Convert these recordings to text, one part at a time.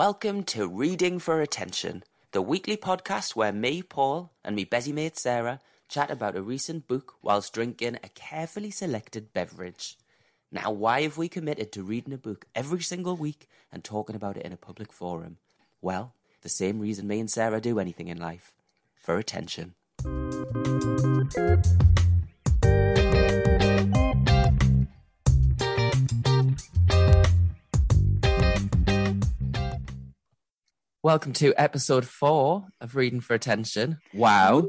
Welcome to Reading for Attention, the weekly podcast where me, Paul, and me busy mate Sarah chat about a recent book whilst drinking a carefully selected beverage. Now, why have we committed to reading a book every single week and talking about it in a public forum? Well, the same reason me and Sarah do anything in life for attention. Welcome to episode four of Reading for Attention. Wow.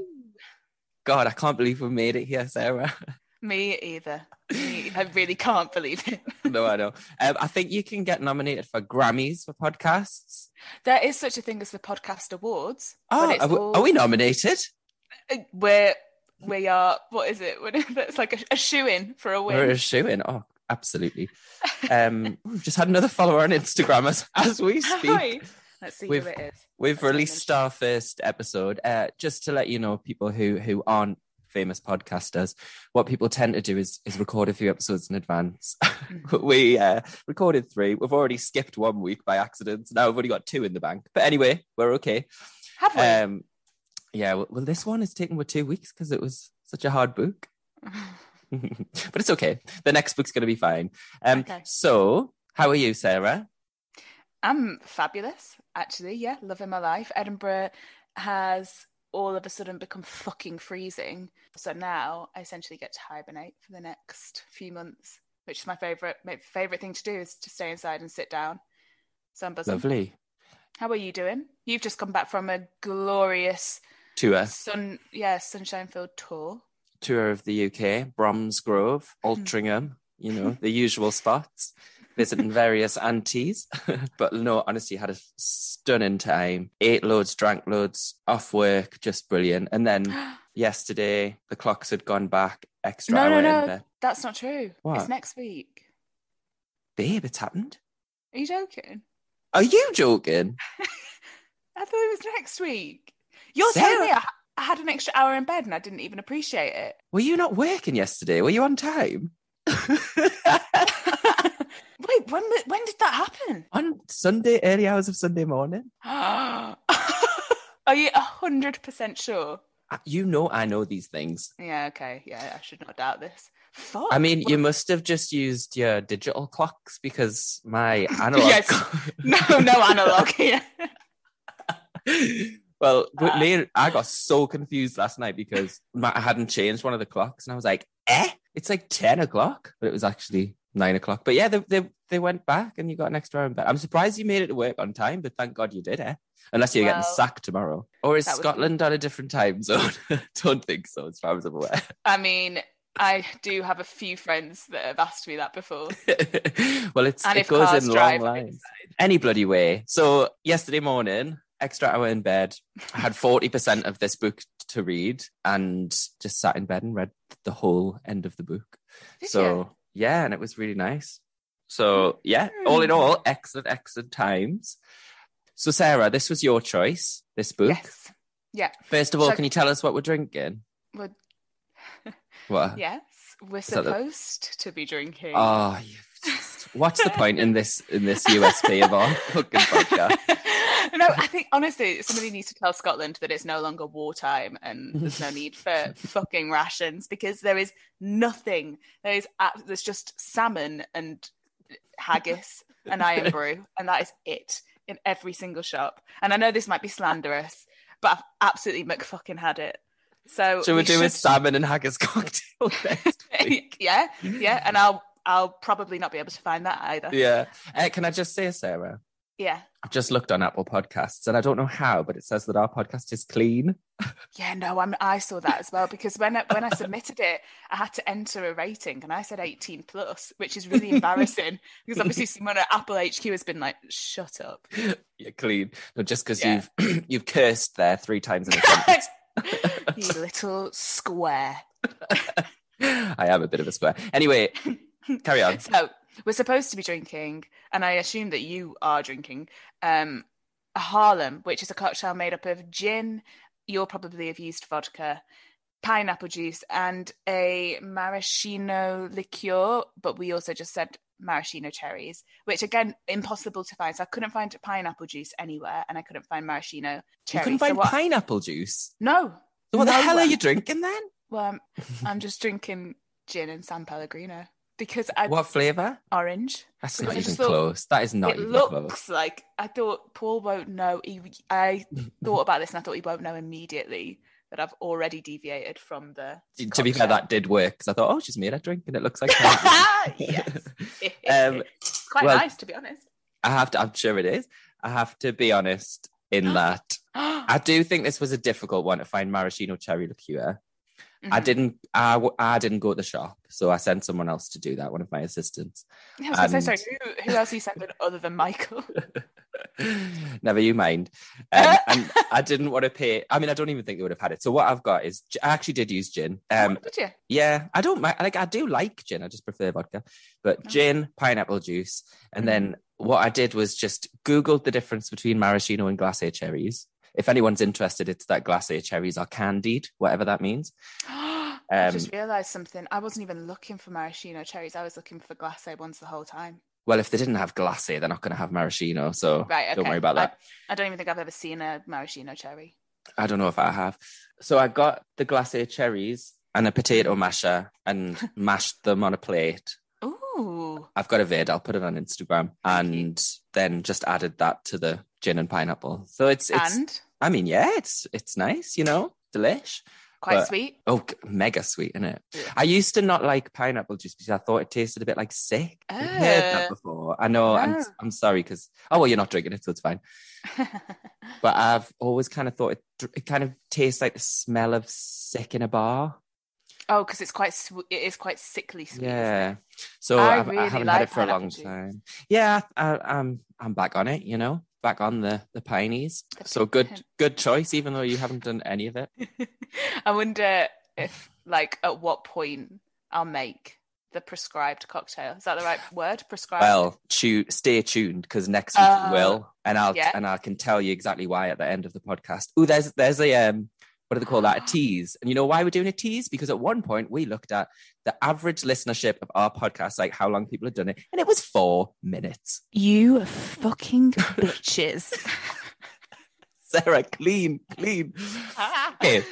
God, I can't believe we made it here, Sarah. Me either. Me, I really can't believe it. no, I know. Um, I think you can get nominated for Grammys for podcasts. There is such a thing as the podcast awards. Oh, are we, all- are we nominated? We're we are. What is it? It's like a, a shoe in for a win. We're a shoe in. Oh, absolutely. Um, we've just had another follower on Instagram as, as we speak. Hi. Let's see We've- who it is. We've released our first episode. Uh, just to let you know, people who who aren't famous podcasters, what people tend to do is is record a few episodes in advance. we uh, recorded three. We've already skipped one week by accident. Now we've only got two in the bank. But anyway, we're okay. Have we? Um, yeah. Well, well, this one is taken with two weeks because it was such a hard book. but it's okay. The next book's going to be fine. Um, Okay. So, how are you, Sarah? I'm fabulous, actually. Yeah, loving my life. Edinburgh has all of a sudden become fucking freezing. So now I essentially get to hibernate for the next few months, which is my favorite my favorite thing to do is to stay inside and sit down. So I'm buzzing. Lovely. How are you doing? You've just come back from a glorious Tour. sun, yeah, sunshine-filled tour. tour of the UK, Bromsgrove, Hmm. Altrincham, you know, the usual spots, visiting various aunties. but no, honestly, had a stunning time. Ate loads, drank loads, off work, just brilliant. And then yesterday, the clocks had gone back extra No, hour no, in no, bed. that's not true. What? It's next week. Babe, it's happened. Are you joking? Are you joking? I thought it was next week. You're Sarah- telling me I, I had an extra hour in bed and I didn't even appreciate it. Were you not working yesterday? Were you on time? Wait, when when did that happen? on Sunday, early hours of Sunday morning? Are you hundred percent sure? Uh, You know, I know these things. Yeah, okay. Yeah, I should not doubt this. Fuck. I mean, you must have just used your digital clocks because my analog. Yes. no, no analog here. well, Ah. me, I got so confused last night because my, I hadn't changed one of the clocks, and I was like, "Eh, it's like ten o'clock," but it was actually nine o'clock. But yeah, they they, they went back, and you got an extra hour in bed. I'm surprised you made it to work on time, but thank God you did, eh? Unless you're getting sacked tomorrow, or is would be- Scotland on a different time zone? Don't think so, as far as I'm aware. I mean, I do have a few friends that have asked me that before. well, it's And it goes in long lines. Any bloody way. So yesterday morning, extra hour in bed. I had forty percent of this book to read, and just sat in bed and read the whole end of the book. Did so you? yeah, and it was really nice. So yeah, all in all, excellent, excellent times. So Sarah, this was your choice. This book. Yes. Yeah. First of all, So- can you tell us what we're drinking? What? yes. We're that the- supposed to be drinking. Oh, you've just, what's the point in this in this USP of our fucking podcast? no, I think honestly, somebody needs to tell Scotland that it's no longer wartime and there's no need for fucking rations because there is nothing. There is uh, there's just salmon and haggis and Irn-Bru, and that is it in every single shop. And I know this might be slanderous, but I've absolutely McFucking had it. So Should we, do a should- salmon and haggis cocktail next week? yeah, yeah, and I'll I'll probably not be able to find that either. yeah. Uh, can I just say, Sarah? yeah. I've just looked on Apple Podcasts and I don't know how, but it says that our podcast is clean. Yeah, no, I'm, I saw that as well because when I, when I submitted it, I had to enter a rating and I said 18 plus, which is really embarrassing because obviously someone at Apple HQ has been like, "Shut up." You're clean. No, just because Yeah. you've you've cursed there three times in a sentence. you little square. I am a bit of a square. Anyway, carry on. So we're supposed to be drinking, and I assume that you are drinking um, a Harlem, which is a cocktail made up of gin. You'll probably have used vodka, pineapple juice, and a maraschino liqueur. But we also just said maraschino cherries, which again impossible to find. So I couldn't find pineapple juice anywhere, and I couldn't find maraschino You couldn't So find what- pineapple juice. No. So what the hell are you drinking then? Well, I'm, I'm just drinking gin and San Pellegrino because I What flavour? orange. That's Because not even thought close. That is not it even looks close. like I thought Paul won't know. He, I thought about this and I thought he won't know immediately that I've already deviated from the. To be fair, that did work because I thought, oh, she's made a drink and it looks like yes, um, quite well- nice to be honest. I have to. I'm sure it is. I have to be honest in that I do think this was a difficult one to find maraschino cherry liqueur. I Mhm. didn't. I, I didn't go to the shop, so I sent someone else to do that. One of my assistants. Yeah, I was and- sorry, who, who else are you sending other than Michael? Never you mind. Um, and I didn't want to pay. I mean, I don't even think they would have had it. So what I've got is I actually did use gin. Um, Did you? yeah, I don't. Like I do like gin. I just prefer vodka. But Oh. gin, pineapple juice, and then what I did was just googled the difference between maraschino and glacé cherries. If anyone's interested, it's that glacé cherries are candied, whatever that means. I Um, just realised something. I wasn't even looking for maraschino cherries. I was looking for glacé ones the whole time. Well, if they didn't have glacé, they're not going to have maraschino. So Right, okay. don't worry about that. I don't even think I've ever seen a maraschino cherry. I don't know if I have. So I got the glacé cherries and a potato masher and mashed them on a plate. Ooh. I've got a vid. I'll put it on Instagram, and then just added that to the gin and pineapple. So it's it's. and I mean, yeah, it's it's nice. You know, delish. quite but- sweet. Oh, mega sweet, isn't it? Yeah. I used to not like pineapple juice because I thought it tasted a bit like sick. I've heard that Ah. before. I know. I'm I'm sorry because oh well, you're not drinking it, so it's fine. But I've always kind of thought it it kind of tastes like the smell of sick in a bar. oh, because it's quite sweet. It is quite sickly sweet. Yeah. So I I've, I really haven't had it for a long juice. time. Yeah, I, I'm I'm back on it. You know, back on the the. The So good good choice, even though you haven't done any of it. I wonder if, like, at what point I'll make the prescribed cocktail. Is that the right word? Prescribed. Well, tu- stay tuned because next week Uh, will, and I'll yeah. and I can tell you exactly why at the end of the podcast. Oh, there's there's a um, what do they call that? A tease. And you know why we're doing a tease? Because at one point we looked at the average listenership of our podcast, like how long people had done it, and it was four minutes. you fucking bitches. Sarah, clean, clean. okay,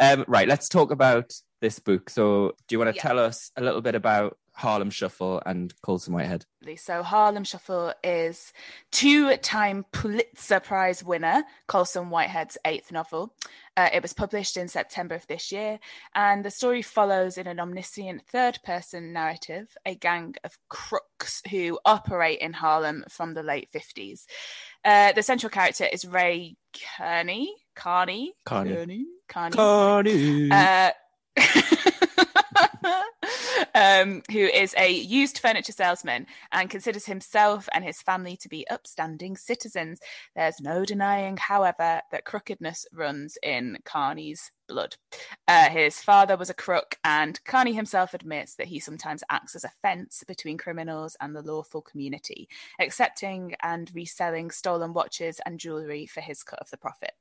um, right. Let's talk about this book. So, do you want to Yeah. tell us a little bit about Harlem Shuffle and Colson Whitehead? So Harlem Shuffle is two-time Pulitzer Prize winner Colson Whitehead's eighth novel. Uh, it was published in September of this year, and the story follows in an omniscient third-person narrative a gang of crooks who operate in Harlem from the late fifties. Uh, the central character is Ray Kearney. Carney. Carney. Kearney. Carney. Carney. Uh, um, who is a used furniture salesman and considers himself and his family to be upstanding citizens. There's no denying, however, that crookedness runs in Carney's blood. Uh, his father was a crook, and Carney himself admits that he sometimes acts as a fence between criminals and the lawful community, accepting and reselling stolen watches and jewellery for his cut of the profit.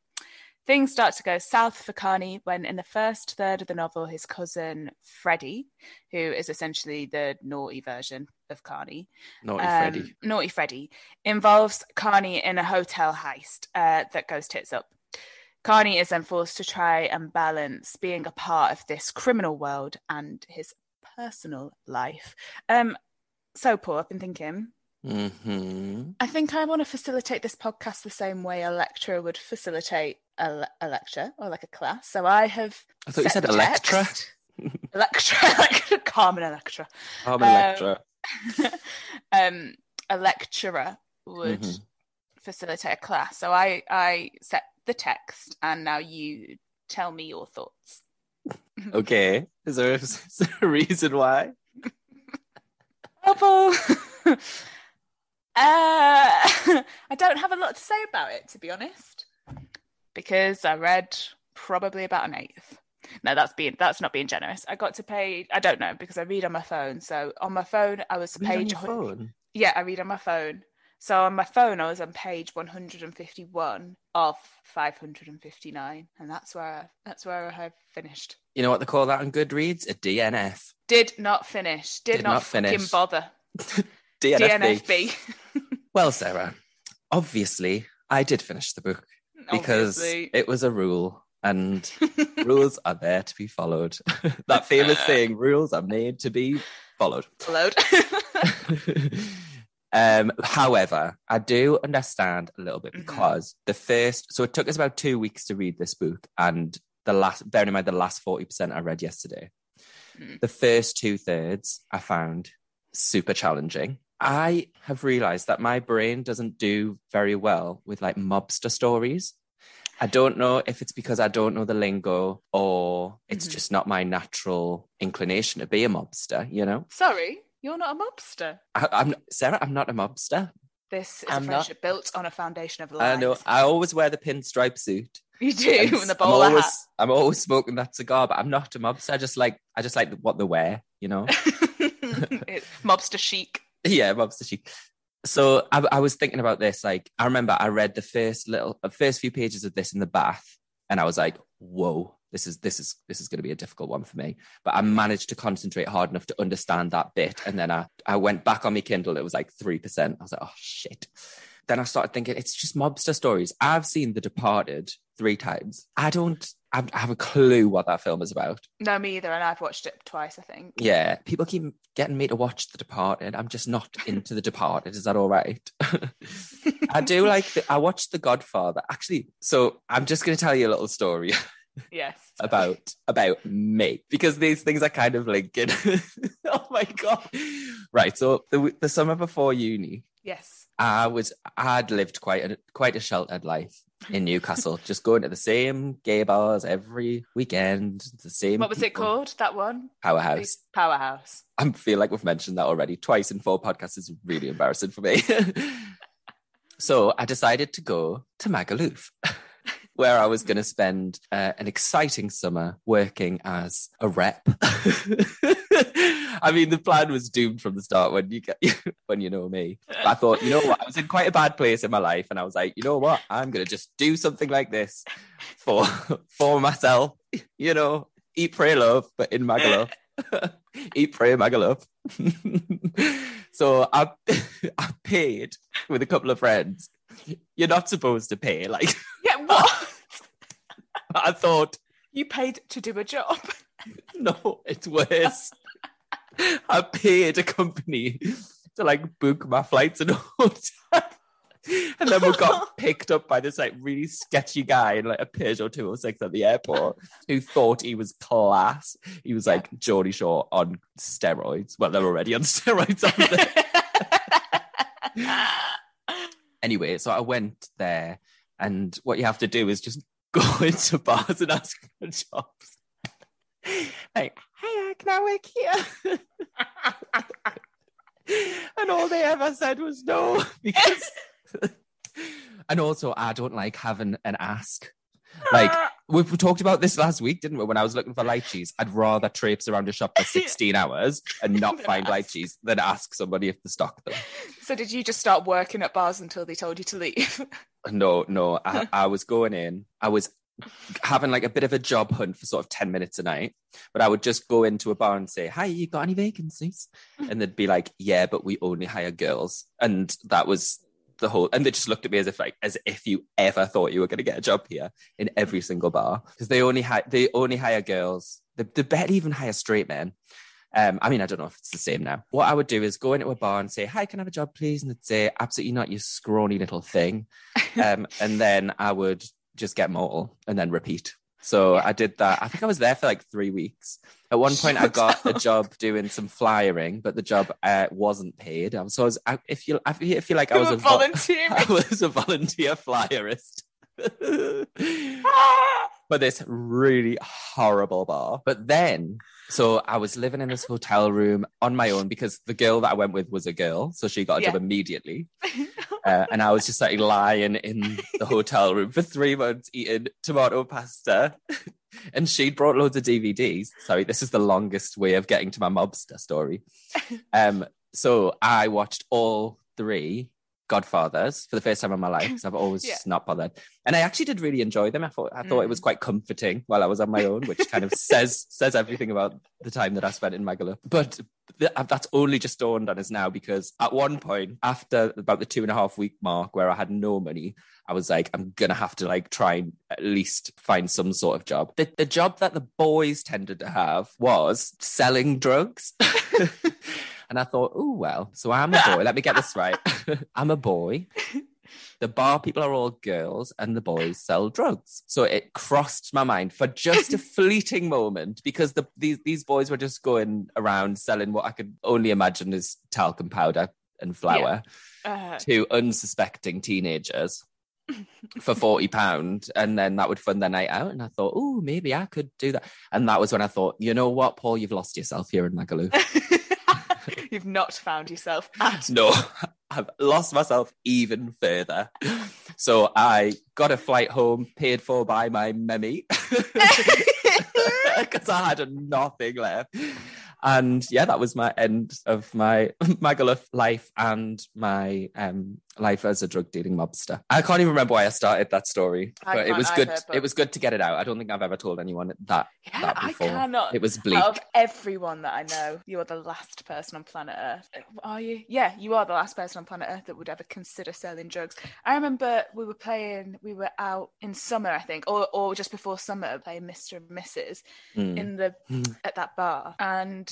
Things start to go south for Carney when, in the first third of the novel, his cousin Freddie, who is essentially the naughty version of Carney, Naughty um, Freddy. Naughty Freddy, involves Carney in a hotel heist uh, that goes tits up. Carney is then forced to try and balance being a part of this criminal world and his personal life. Um, so, Paul, I've been thinking, hmm I think I want to facilitate this podcast the same way a lecturer would facilitate a, a lecture or like a class. So I have. I thought you said Electra. Electra, Electra, Carmen Electra. Carmen Um, Electra. um, a lecturer would Mhm. facilitate a class. So I I set the text, and now you tell me your thoughts. Okay. Is there, is there a reason why? Purple. Uh, I don't have a lot to say about it, to be honest, because I read probably about an eighth. No, that's being that's not being generous. I got to page. I don't know because I read on my phone. So on my phone, I was Read on page. your phone. Yeah, I read on my phone. So on my phone, I was on page 151 of 559, and that's where I, that's where I have finished. You know what they call that on Goodreads? A DNF. Did not finish. Did, Did not, not fucking finish. bother. DNFB. DNFB. Well, Sarah, obviously I did finish the book because Obviously. it was a rule and rules are there to be followed. that famous saying, rules are made to be followed. Load. um, however, I do understand a little bit Mhm. because the first, so it took us about two weeks to read this book, and the last, bearing in mind the last forty percent I read yesterday, Mm. the first two thirds I found super challenging. I have realized that my brain doesn't do very well with like mobster stories. I don't know if it's because I don't know the lingo or it's Mhm. just not my natural inclination to be a mobster, you know? Sorry, you're not a mobster. I, I'm Sarah, I'm not a mobster. This is I'm a not- friendship built on a foundation of lies. I know. I always wear the pinstripe suit. You do, and and the I'm bowler always, hat. I'm always smoking that cigar, but I'm not a mobster. I just like I just like what they wear, you know? Mobster chic. yeah, mobster chic. So I, I was thinking about this. Like, I remember I read the first little, uh, first few pages of this in the bath, and I was like, "Whoa, this is this is this is going to be a difficult one for me." But I managed to concentrate hard enough to understand that bit, and then I I went back on my Kindle. It was like three percent. I was like, "Oh shit." Then I started thinking, it's just mobster stories. I've seen The Departed three times. I don't I have a clue what that film is about. No, me either, and I've watched it twice, I think. Yeah, people keep getting me to watch The Departed. I'm just not into The Departed. Is that all right? I do like. The, I watched The Godfather. Actually, so I'm just going to tell you a little story Yes. about about me because these things are kind of linking. oh my god! Right. So the the summer before uni, Yes. I was I'd lived quite a quite a sheltered life in Newcastle, just going to the same gay bars every weekend. The same. What was it called? That one? Powerhouse. Powerhouse. I feel like we've mentioned that already twice in four podcasts is really embarrassing for me. so I decided to go to Magaluf, where I was going to spend uh, an exciting summer working as a rep. I mean, the plan was doomed from the start when you get when you know me. But I thought, you know what, I was in quite a bad place in my life, and I was like, you know what, I'm going to just do something like this for for myself. You know, eat, pray, love, but in Magaluf. eat, pray, Magaluf. so I I paid with a couple of friends. You're not supposed to pay. Like Yeah, what? I thought, you paid to do a job. no, it's worse. I paid a company to like book my flights and hotel. And then we got picked up by this like really sketchy guy in like a Peugeot 206 at the airport who thought he was class. He was like Geordie Shore on steroids. Well, they're already on steroids, aren't they? anyway, so I went there, and what you have to do is just go into bars and ask for jobs. like, hey, can I work here? and all they ever said was no, because. and also, I don't like having an ask. Ah. Like, we we talked about this last week, didn't we? When I was looking for lychees, I'd rather traipse around a shop for 16 hours and not find ask. lychees than ask somebody if they stock them. so did you just start working at bars until they told you to leave? No, no. I, I was going in. I was having like a bit of a job hunt for sort of 10 minutes a night. But I would just go into a bar and say, Hi, you got any vacancies? And they'd be like, Yeah, but we only hire girls. And that was the whole and they just looked at me as if like as if you ever thought you were going to get a job here in every single bar because they only hire they only hire girls they, they barely even hire straight men um, I mean, I don't know if it's the same now. What I would do is go into a bar and say, "Hi, can I have a job, please?" And they'd say, "Absolutely not, you scrawny little thing." um, and then I would just get mortal and then repeat. So I did that. I think I was there for like three weeks. At one point, I Shut got a job doing some flyering, but the job uh, wasn't paid. Um, So I was, I, if you, I feel like I was a vo- I was a volunteer flyerist. but this really horrible bar. But then, so I was living in this hotel room on my own because the girl that I went with was a girl, so she got a job immediately. Uh, and I was just like lying in the hotel room for three months eating tomato pasta. and she'd brought loads of DVDs. Sorry, this is the longest way of getting to my mobster story. Um, so I watched all three Godfathers for the first time in my life because I've always Yeah. not bothered. And I actually did really enjoy them. I thought I thought it Mm. was quite comforting while I was on my own, which kind of says says everything about the time that I spent in Magaluf. But th- that's only just dawned on us now because at one point after about the two and a half week mark where I had no money, I was like, I'm gonna have to like try and at least find some sort of job. The, the job that the boys tended to have was selling drugs. and I thought, oh well, so I'm a boy. Let me get this right. I'm a boy. The bar people are all girls and the boys sell drugs. So it crossed my mind for just a fleeting moment because the these these boys were just going around selling what I could only imagine is talcum powder and flour Uh, to unsuspecting teenagers for 40 pound and then that would fund their night out and i thought oh maybe i could do that and that was when i thought you know what paul you've lost yourself here in magaluf You've not found yourself at no i've lost myself even further. So i got a flight home paid for by my memmy because i had nothing left. And yeah that was my end of my magaluf life and my um life as a drug dealing mobster i can't even remember why i started that story I but it was good either, but- it was good to get it out i don't think i've ever told anyone that Yeah, that I before cannot. it was bleak Out of everyone that I know, you are the last person on planet Earth. Are you? Yeah, you are the last person on planet Earth that would ever consider selling drugs. I remember we were playing, we were out in summer, I think, or or just before summer, playing Mr. and Mrs. Mm. in the Mm. at that bar, and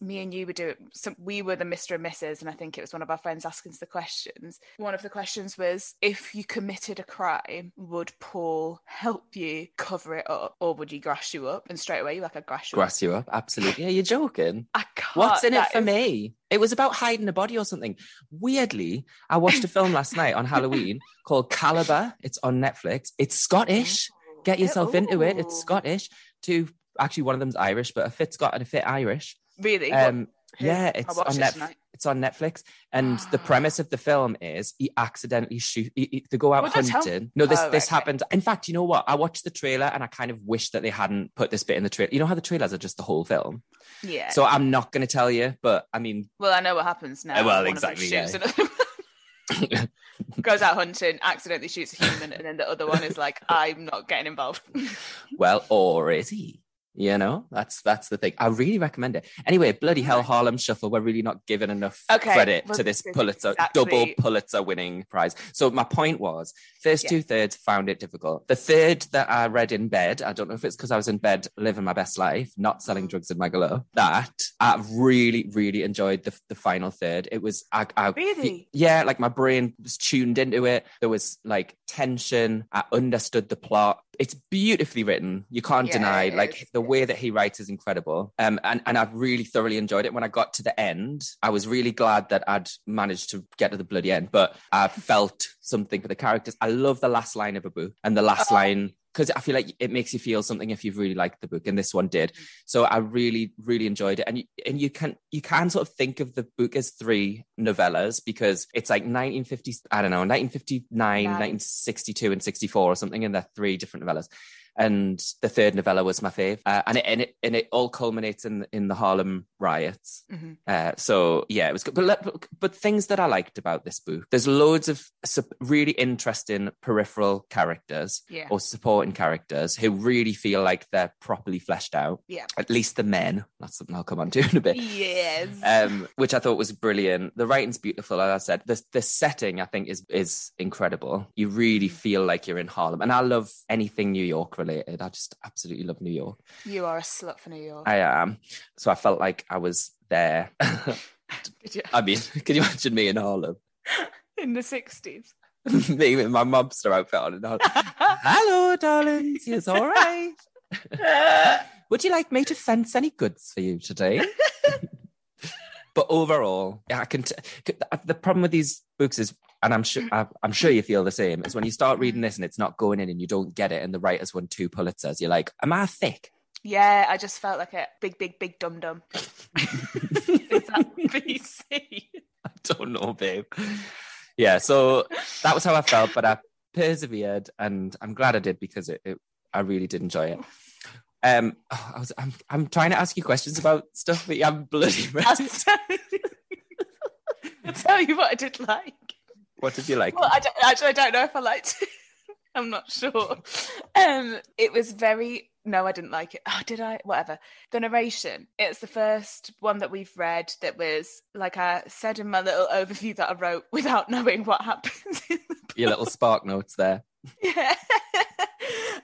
me and you were doing. So we were the Mr. and Mrs. And I think it was one of our friends asking us the questions. One of the questions was, if you committed a crime, would Paul help you cover it up, or would he grass you up? And straight away, you're like, I grass you up. grass you up absolutely yeah you're joking I can't. What's in it for is- me? It was about hiding a body or something. Weirdly, I watched a film last night on Halloween called Calibre. It's on Netflix. It's Scottish. Oh. Get yourself into it. It's oh. Scottish. Two, actually, one of them's Irish, but a fit Scot and a fit Irish. Really? Um, who? yeah, it's on it Netflix. It's on Netflix, and the Ah. premise of the film is he accidentally shoot. He, he- they go out Well, don't hunting. No, this Oh, this okay. happened. In fact, you know what? I watched the trailer, and I kind of wish that they hadn't put this bit in the trailer. You know how the trailers are just the whole film. Yeah. So I'm not going to tell you, but I mean, well, I know what happens now. Uh, well, One of them exactly, shoots another- Goes out hunting, accidentally shoots a human, and then the other one is like, "I'm not getting involved." well, or is he? You know, that's that's the thing. I really recommend it. Anyway, bloody hell, Harlem Shuffle. We're really not giving enough Okay, credit well, to this Pulitzer exactly- double Pulitzer winning prize. So my point was, first Yeah. two thirds found it difficult. The third that I read in bed, I don't know if it's because I was in bed living my best life, not selling mm. drugs in Magaluf. That I really, really enjoyed the the final third. It was I, I Really? yeah, like my brain was tuned into it. There was like tension. I understood the plot. It's beautifully written. You can't Yeah, deny. Like is, the way that he writes is incredible. Um, and and I've really thoroughly enjoyed it. When I got to the end, I was really glad that I'd managed to get to the bloody end. But I felt something for the characters. I love the last line of a book, and the last Oh. line because I feel like it makes you feel something if you've really liked the book, and this one did. Mm. So I really, really enjoyed it, and you, and you can you can sort of think of the book as three novellas because it's like 1950, I don't know, 1959, Nine. 1962, and 64 or something, and they're three different novellas. And the third novella was my fave, uh, and it and it and it all culminates in in the Harlem riots. Mhm. Uh, so yeah, it was good. But, let- but things that I liked about this book, there's loads of really interesting peripheral characters Yeah. or supporting characters who really feel like they're properly fleshed out. Yeah. At least the men. That's something I'll come on to in a bit. Yes. Um, which I thought was brilliant. The writing's beautiful, as I said. The the setting I think is is incredible. You really feel like you're in Harlem, and I love anything New York related. I just absolutely love New York. you are a slut for New York. I am. So I felt like I was there. I mean, can you imagine me in Harlem? In the sixties. me with my mobster outfit on. And. Hello, darlings. Yes, all right. Would you like me to fence any goods for you today? but overall, yeah, I can. T- the problem with these books is, and I'm sure I'm sure you feel the same, is when you start reading this and it's not going in and you don't get it, and the writers won two Pulitzers, you're like, "Am I thick?" yeah, I just felt like a big, big, big dum dum. Is that BC? I don't know, babe. Yeah, so that was how I felt, but I persevered, and I'm glad I did because it, it I really did enjoy it. Um, oh, I was, I'm, I'm trying to ask you questions about stuff, but I'm bloody I'll ready. tell you- I'll tell you what I did like. What did you like? Well, I don't, actually, I don't know if I liked it. I'm not sure. Um, it was very. No, I didn't like it. Oh, did I? Whatever. The narration. It's the first one that we've read that was, like I said in my little overview that I wrote, without knowing what happens. In the Your little SparkNotes there. yeah.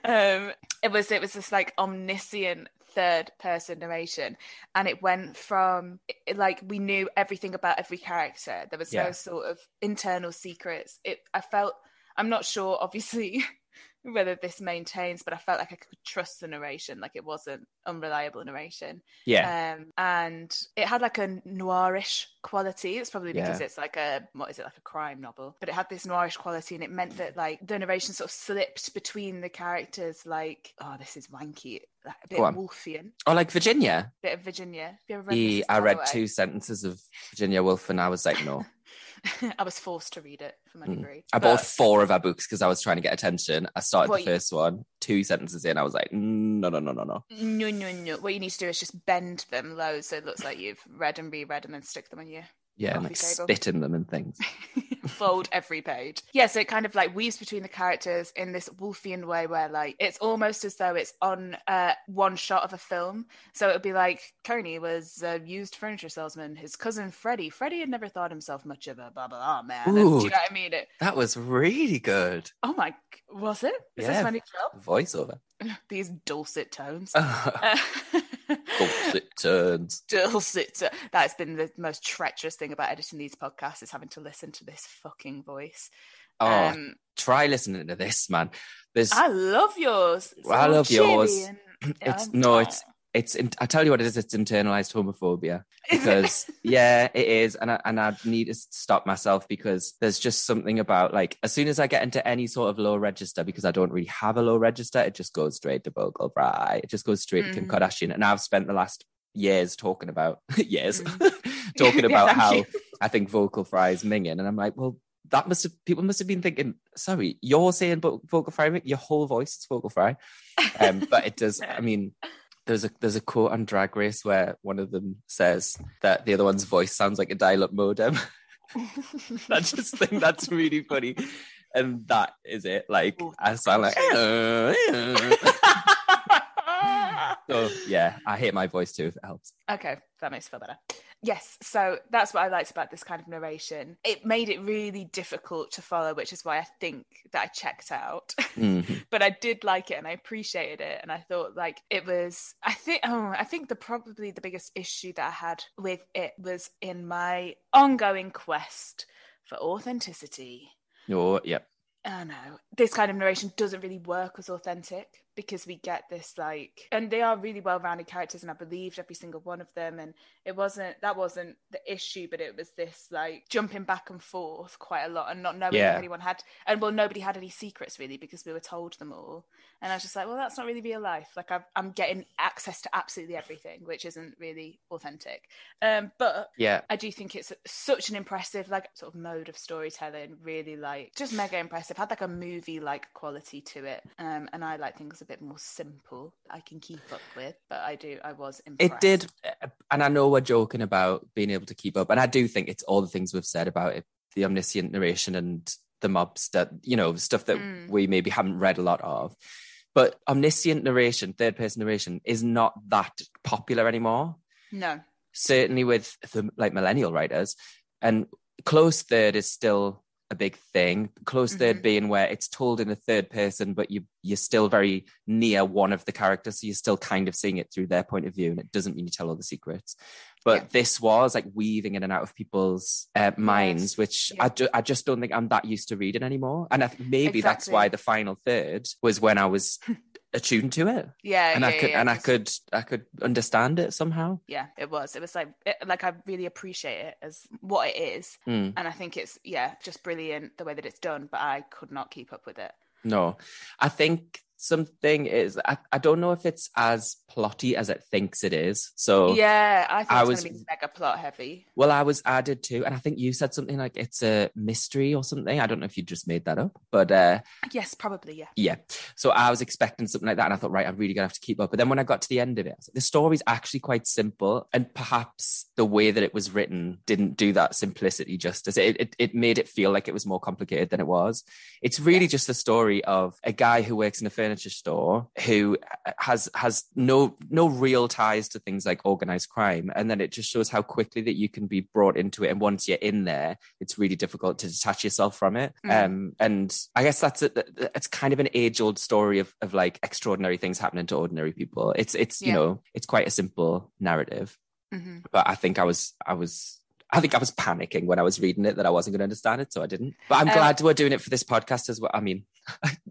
um, it was. It was this like omniscient third person narration and it went from it, like we knew everything about every character there was Yeah. no sort of internal secrets it i felt i'm not sure obviously whether this maintains but i felt like i could trust the narration like it wasn't unreliable narration Yeah. um and it had like a noirish quality it's probably because Yeah. it's like a what is it like a crime novel but it had this noirish quality and it meant that like the narration sort of slipped between the characters like oh this is wanky like a bit woolfian oh, like Virginia. A bit of virginia have you ever read I read two sentences of Virginia Woolf and I was like, no. i was forced to read it for my Mm. degree I bought four of her books because I was trying to get attention. I started What the you- first one, two sentences in, I was like, "Mm, no, no, no, no, no. no no no what you need to do is just bend them low so it looks like you've read and reread and then stick them on your Yeah, and like table. spit in them and things. fold every page. Yeah, so it kind of like weaves between the characters in this Woolfian way where like it's almost as though it's on uh, one shot of a film. So it would be like Carney was a used furniture salesman. His cousin Freddie. Freddie had never thought himself much of a blah blah blah man. And do you know what I mean? It, That was really good. oh my, was it? Is Yeah. this when it felt? Voiceover. These dulcet tones. Dulcet turns. dulcet. to- That's been the most treacherous thing about editing these podcasts is having to listen to this fucking voice. Oh, Um, try listening to this, man. There's I love yours. It's I love yours. It's- I'm- no, it's- it's in, I tell you what it is, it's internalized homophobia. because yeah it is and I, and I need to stop myself because there's just something about like as soon as I get into any sort of low register because I don't really have a low register it just goes straight to vocal fry it just goes straight to Kim Mhm. Kardashian and I've spent the last years talking about years Mhm. talking about thank how you. I think vocal fry is minging and I'm like well that must have people must have been thinking sorry you're saying vocal fry your whole voice is vocal fry um, but it does i mean there's a there's a quote on drag race where one of them says that the other one's voice sounds like a dial-up modem. I just think that's really funny. And that is it. Like Oh, i sound like uh, uh. so yeah i hate my voice too if it helps. Okay, that makes me feel better. Yes, so that's what I liked about this kind of narration. It made it really difficult to follow, which is why I think that I checked out. Mhm. but I did like it and I appreciated it. And I thought like it was I think oh I think the probably the biggest issue that I had with it was in my ongoing quest for authenticity. oh yep I know this kind of narration doesn't really work as authentic because we get this like, and they are really well-rounded characters, and I believed every single one of them, and it wasn't that wasn't the issue, but it was this like jumping back and forth quite a lot, and not knowing Yeah. if anyone had, and well, nobody had any secrets really because we were told them all, and I was just like, well, that's not really real life. Like I've, I'm getting access to absolutely everything, which isn't really authentic. Um, but yeah I do think it's such an impressive, like, sort of mode of storytelling. Really, like, just mega impressive. Had like a movie-like quality to it, um, and I like things a bit more simple. I can keep up with, but I do. I was impressed. It did, and I know we're joking about being able to keep up, and I do think it's all the things we've said about it, the omniscient narration and the mobs that you know stuff that Mm. we maybe haven't read a lot of. But omniscient narration, third person narration, is not that popular anymore. No. Certainly with the like millennial writers, and close third is still a big thing. Close third Mhm. being where it's told in the third person, but you you're still very near one of the characters, so you're still kind of seeing it through their point of view, and it doesn't mean you tell all the secrets. But Yeah. this was like weaving in and out of people's uh, minds, which I, Yeah. ju- I just don't think I'm that used to reading anymore. And I think maybe that's why the final third was when I was attuned to it, Yeah. and yeah, I could yeah, and I could I could understand it somehow. Yeah, it was. It was like, it, like I really appreciate it as what it is, Mm. and I think it's yeah, just brilliant the way that it's done. But I could not keep up with it. No, I think something is I, I don't know if it's as plotty as it thinks it is. So yeah, I think I was- mega plot heavy. well, I was added to, and I think you said something like it's a mystery or something. I don't know if you just made that up, but uh Yes, probably. Yeah. yeah. So I was expecting something like that, and I thought, right, I'm really gonna have to keep up. But then when I got to the end of it, like, the story's actually quite simple, and perhaps the way that it was written didn't do that simplicity justice. It it, it made it feel like it was more complicated than it was. It's really just the story of a guy who works in a furniture store who has has no no real ties to things like organized crime, and then it just shows how quickly that you can be brought into it. And once you're in there, it's really difficult to detach yourself from it. Mm. Um, and I guess that's it. It's kind of an age old story of of like extraordinary things happening to ordinary people. It's it's you know it's quite a simple narrative, hmm but I think I was I was. I think I was panicking when I was reading it that I wasn't going to understand it, so I didn't. But I'm Um, glad we're doing it for this podcast as well. I mean,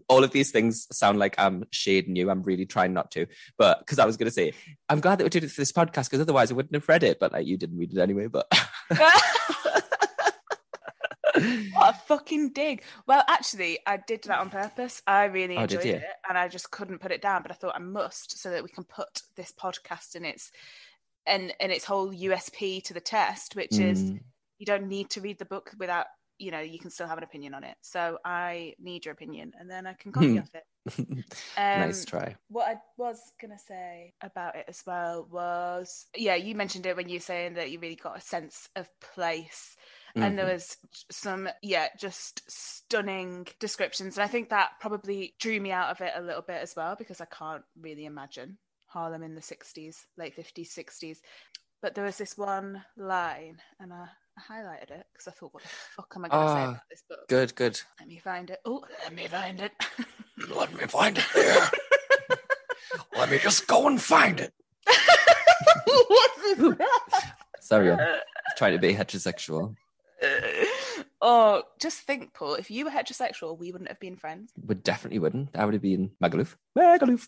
all of these things sound like I'm shading you. I'm really trying not to, but because I was going to say, I'm glad that we're doing it for this podcast because otherwise I wouldn't have read it. But like you didn't read it anyway. But what a fucking dig. Well, actually, I did that on purpose. I really Oh, enjoyed it, and I just couldn't put it down. But I thought I must, so that we can put this podcast in its and and its whole USP to the test, which is Mm, you don't need to read the book without you know you can still have an opinion on it. So I need your opinion, and then I can copy Hmm. off it. Um, nice try. What I was gonna say about it as well was, yeah, you mentioned it when you were saying that you really got a sense of place, and there Mhm. was some, yeah, just stunning descriptions, and I think that probably drew me out of it a little bit as well because I can't really imagine Harlem in the '60s, late '50s, '60s. But there was this one line, and I highlighted it because I thought, what the fuck am I gonna say Ah, about this book? Good, good. Let me find it. Oh, let me find it. Let me find it there. Let me just go and find it. What's this? Sorry, I'm trying to be heterosexual. oh, just think, Paul. If you were heterosexual, we wouldn't have been friends. Would definitely wouldn't. I would have been Magaluf. Magaluf.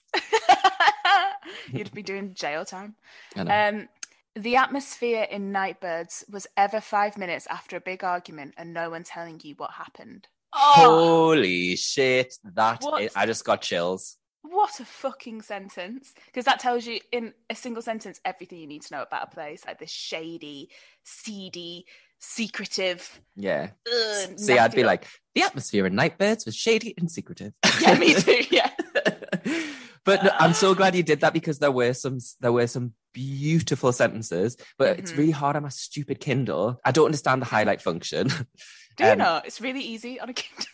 You'd be doing jail time. I know. Um, the atmosphere in Nightbirds was ever five minutes after a big argument, and no one telling you what happened. Oh, Holy shit! That I just got chills. what a fucking sentence! Because that tells you in a single sentence everything you need to know about a place, like this shady, seedy, secretive. Yeah. Ugh, See, I'd be like, the atmosphere in Nightbirds was shady and secretive. yeah, me too. Yeah. but no, I'm so glad you did that because there were some there were some beautiful sentences, but it's Mhm. really hard on my stupid Kindle. I don't understand the highlight function. Do you Um, know? It's really easy on a Kindle.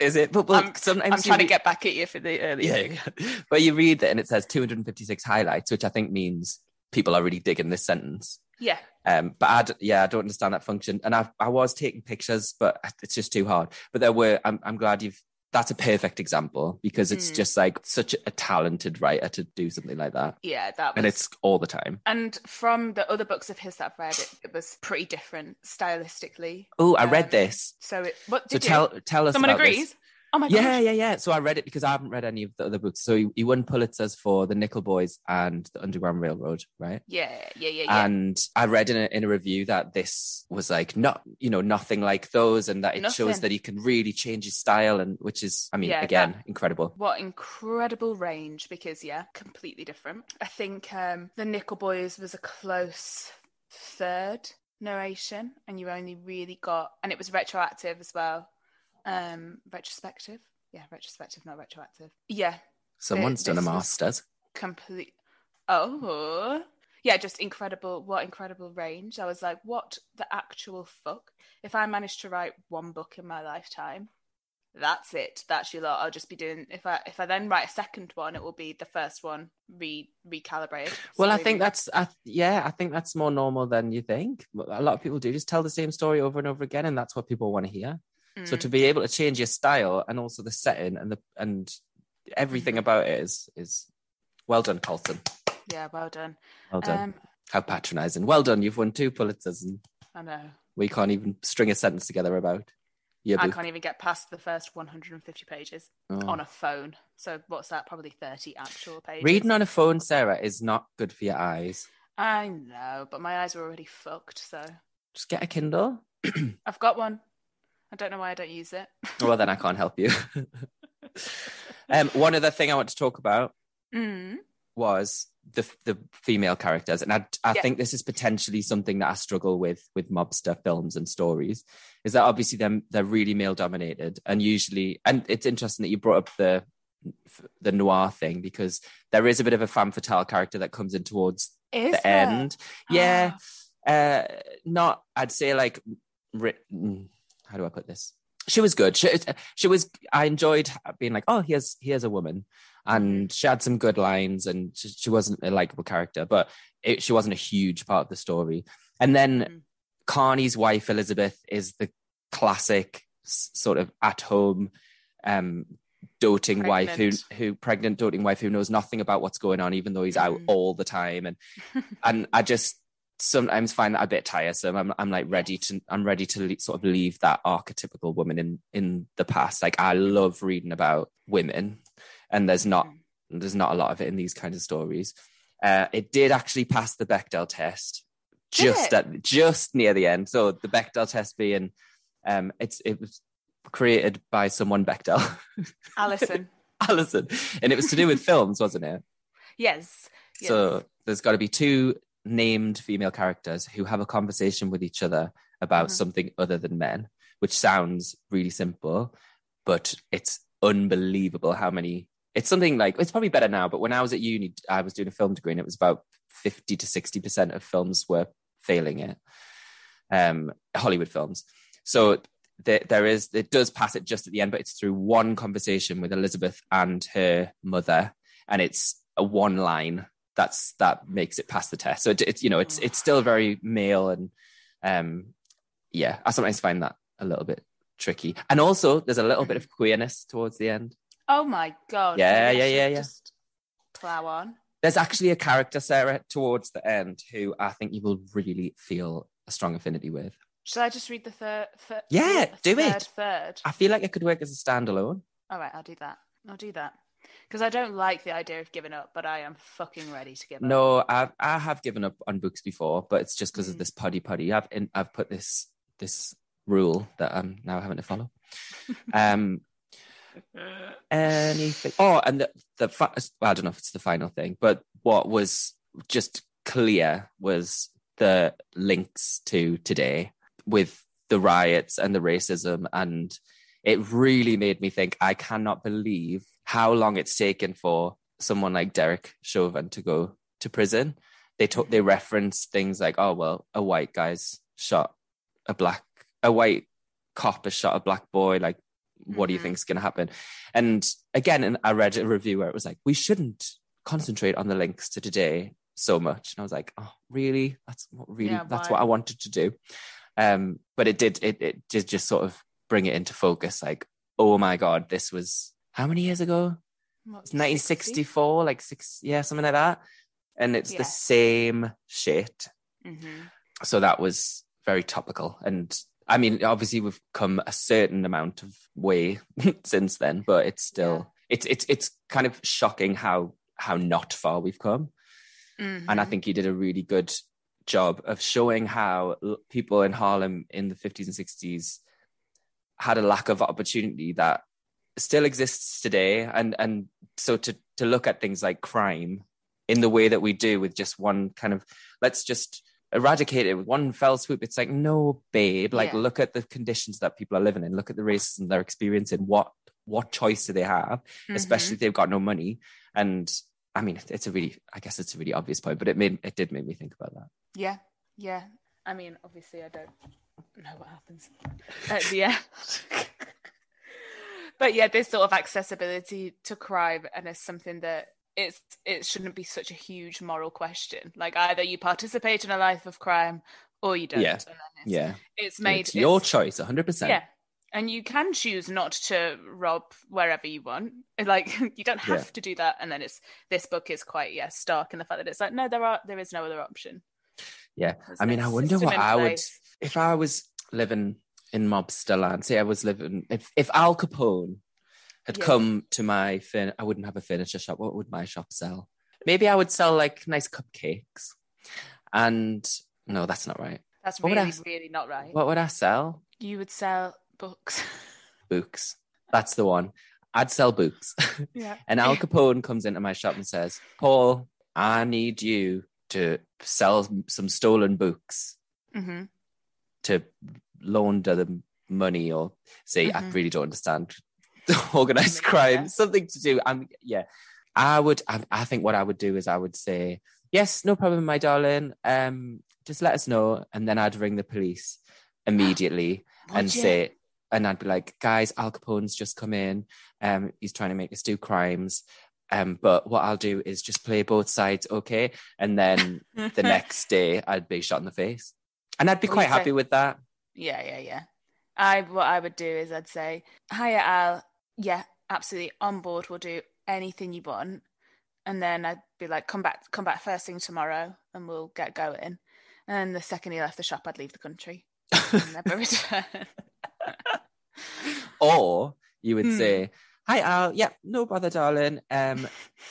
Is it? But, but I'm- sometimes I'm you trying to get back at you for the early. yeah, yeah. But you read it and it says 256 highlights, which I think means people are really digging this sentence. Yeah. Um, but I, d- yeah, I don't understand that function. And I, I was taking pictures, but it's just too hard. But there were, I'm, I'm glad you've, that's a perfect example because it's Mm. just like such a talented writer to do something like that. Yeah, that was. And it's all the time. and from the other books of his that I've read, it, it was pretty different stylistically. Oh, I Um, read this. So it. What So did you? tell, tell us Someone about this. Oh my Yeah, god. yeah, yeah. yeah. So I read it because I haven't read any of the other books. So he, he won Pulitzers for The Nickel Boys and The Underground Railroad, right? Yeah, yeah, yeah, yeah. And I read in a, in a review that this was like not, you know, nothing like those, and that it shows that he can really change his style, and which is, I mean, Yeah, again, incredible. what incredible range because yeah, completely different. I think um the Nickel Boys was a close third narration, and you only really got, and it was retroactive as well. Um, retrospective. Yeah, retrospective, not retroactive. Yeah, Someone's done a master's. complete. Oh, yeah, just incredible. What incredible range. I was like, what the actual fuck? If I managed to write one book in my lifetime, that's it. That's your lot. I'll just be doing. If I if I then write a second one, it will be the first one re recalibrated. Well, So I think re- that's, I, yeah, I think that's more normal than you think. A lot of people do just tell the same story over and over again, and that's what people want to hear. So Mm. to be able to change your style and also the setting and the and everything Mhm. about it is is well done, Colson. yeah, well done. Well done. Um, How patronising. Well done. You've won two Pulitzers, and I know. we can't even string a sentence together about your I can't even get past the first 150 pages Oh. on a phone. So what's that? Probably 30 actual pages. Reading on a phone, Sarah, is not good for your eyes. I know, but my eyes are already fucked. So Just get a Kindle. I've got one. I don't know why I don't use it. well, then I can't help you. Um, one other thing I want to talk about Mm. was the the female characters, and I I Yeah. think this is potentially something that I struggle with with mobster films and stories. Is that obviously them they're really male dominated, and usually, and it's interesting that you brought up the the noir thing because there is a bit of a femme fatale character that comes in towards Is the there? end. Yeah, uh, not I'd say like ri- mm, how do I put this? She was good. She she was. I enjoyed being like, oh, here's here's a woman, and she had some good lines, and she, she wasn't a likable character, but it, she wasn't a huge part of the story. And then Mhm. Carney's wife Elizabeth is the classic sort of at home, um, doting wife who who pregnant doting wife who knows nothing about what's going on, even though he's out Mhm. all the time, and and I just sometimes find that a bit tiresome. I'm I'm like ready to I'm ready to le- sort of leave that archetypical woman in in the past. Like I love reading about women, and there's not Mm-hmm. there's not a lot of it in these kinds of stories. Uh, it did actually pass the Bechdel test just at just near the end. So the Bechdel test being um it's it was created by someone Bechdel, Alison. Alison, and it was to do with films, wasn't it? Yes. yes. So there's got to be two named female characters who have a conversation with each other about Mhm. something other than men, which sounds really simple, but it's unbelievable how many. It's something like it's probably better now, but when I was at uni, I was doing a film degree, and it was about fifty to sixty percent of films were failing it. Um, Hollywood films. So there, there is it does pass it just at the end, but it's through one conversation with Elizabeth and her mother, and it's a one line that's that makes it pass the test. So it, it's you know it's it's still very male and um yeah, I sometimes find that a little bit tricky. And also there's a little bit of queerness towards the end. Oh my god. Yeah, yeah, yeah, yeah. Just plow on. There's actually a character, Sarah, towards the end who I think you will really feel a strong affinity with. Should I just read the third? third Yeah, do third, it. Third. I feel like it could work as a standalone. All right, I'll do that. I'll do that. Because I don't like the idea of giving up, but I am fucking ready to give up. No, I've I have given up on books before, but it's just because of Mm. this puddy puddy. I've in, I've put this this rule that I'm now having to follow. Um, anything? Oh, and the the well, I don't know if it's the final thing, but what was just clear was the links to today with the riots and the racism, and it really made me think. I cannot believe how long it's taken for someone like Derek Chauvin to go to prison. They took they reference things like, oh well, a white guy's shot a black a white cop has shot a black boy. Like, what do you Mhm. think's going to happen? And again, and I read a review where it was like, we shouldn't concentrate on the links to today so much. And I was like, oh, really? That's what really Yeah, that's what I wanted to do. Um, but it did it it did just sort of bring it into focus. Like, oh my god, this was how many years ago? It's 1964, like six, yeah, something like that. And it's Yeah. the same shit 60? Mhm. so that was very topical and i mean obviously we've come a certain amount of way since then but it's still it's it's it's kind of shocking how how not far we've come and i Mhm. think he did a really good job of showing how l- people in harlem in the 50s and 60s had a lack of opportunity that still exists today and and so to to look at things like crime in the way that we do with just one kind of let's just eradicate it with one fell swoop it's like no babe like Yeah. look at the conditions that people are living in look at the racism they're experiencing what what choice do they have Mhm. especially if they've got no money and i mean it's a really i guess it's a really obvious point but it made it did make me think about that Yeah, yeah. I mean, obviously, I don't know what happens at the end. but yeah, this sort of accessibility to crime and it's something that it's it shouldn't be such a huge moral question. Like either you participate in a life of crime or you don't. Yeah, And it's, yeah it's made it's your it's- choice 100% Yeah. And you can choose not to rob wherever you want. Like you don't have Yeah. to do that. And then it's this book is quite yeah stark in the fact that it's like no, there are there is no other option. Yeah. I mean, I wonder what I would if I was living in mobster land. Say I was living if if Al Capone had Yes. come to my fin, I wouldn't have a furniture shop. What would my shop sell? Maybe I would sell like nice cupcakes. And no, that's not right. That's What would I really, really not right. What would I sell? You would sell books. Books. That's the one. I'd sell books. Yeah. and Al Capone comes into my shop and says, Paul, I need you to sell some stolen books hmm to launder the money or say, I Mhm. really don't understand organized Yeah. crime, something to do. I'm, yeah. I would, I, I think what I would do is I would say, yes, no problem, my darling. Um, just let us know. And then I'd ring the police immediately and you? say, and I'd be like, guys, Al Capone's just come in. Um, he's trying to make us do crimes. Um, but what I'll do is just play both sides, okay? And then the next day, I'd be shot in the face, and I'd be quite happy with that. Yeah, yeah, yeah. I what I would do is I'd say, "Hiya, Al. Yeah, absolutely on board. We'll do anything you want." And then I'd be like, "Come back, come back first thing tomorrow, and we'll get going." And then the second he left the shop, I'd leave the country and never return. Or you would Hmm. say, "Hi, Al. Yeah, no bother, darling. Um,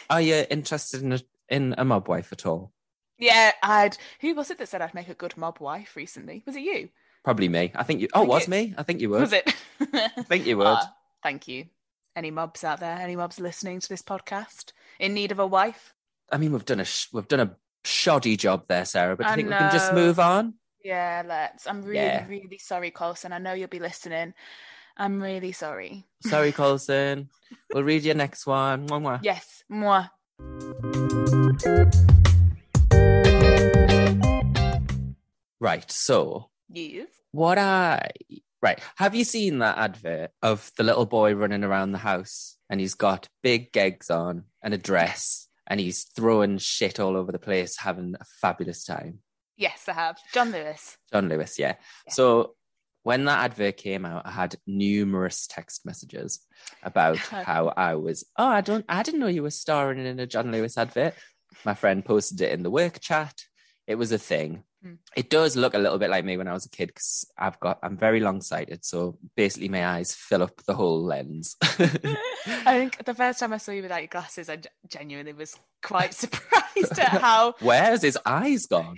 are you interested in a, in a mob wife at all?" yeah, I'd. Who was it that said I'd make a good mob wife recently? Was it you? Probably me. I think you. Oh, Think was it- me? I think you would. Was it? I think you would. Ah, thank you. Any mobs out there? Any mobs listening to this podcast in need of a wife? I mean, we've done a sh- we've done a shoddy job there, Sarah. But you I think we can just move on? Yeah, let's. I'm really, Yeah. really sorry, Colson. I know you'll be listening. I'm really sorry. Sorry, Colson. we'll read your next one. Mwah, mwah. Yes, moi. Right. So Yes. What I right. Have you seen that advert of the little boy running around the house and he's got big gigs on and a dress and he's throwing shit all over the place, having a fabulous time? Yes, I have. John Lewis. John Lewis, yeah. Yeah. So when that advert came out, I had numerous text messages about how I was, oh, I don't I didn't know you were starring in a John Lewis advert. My friend posted it in the work chat. It was a thing. Hmm. It does look a little bit like me when I was a kid because I've got I'm very long sighted, so basically my eyes fill up the whole lens. I think the first time I saw you without your glasses, I genuinely was quite surprised at how. Where's his eyes gone?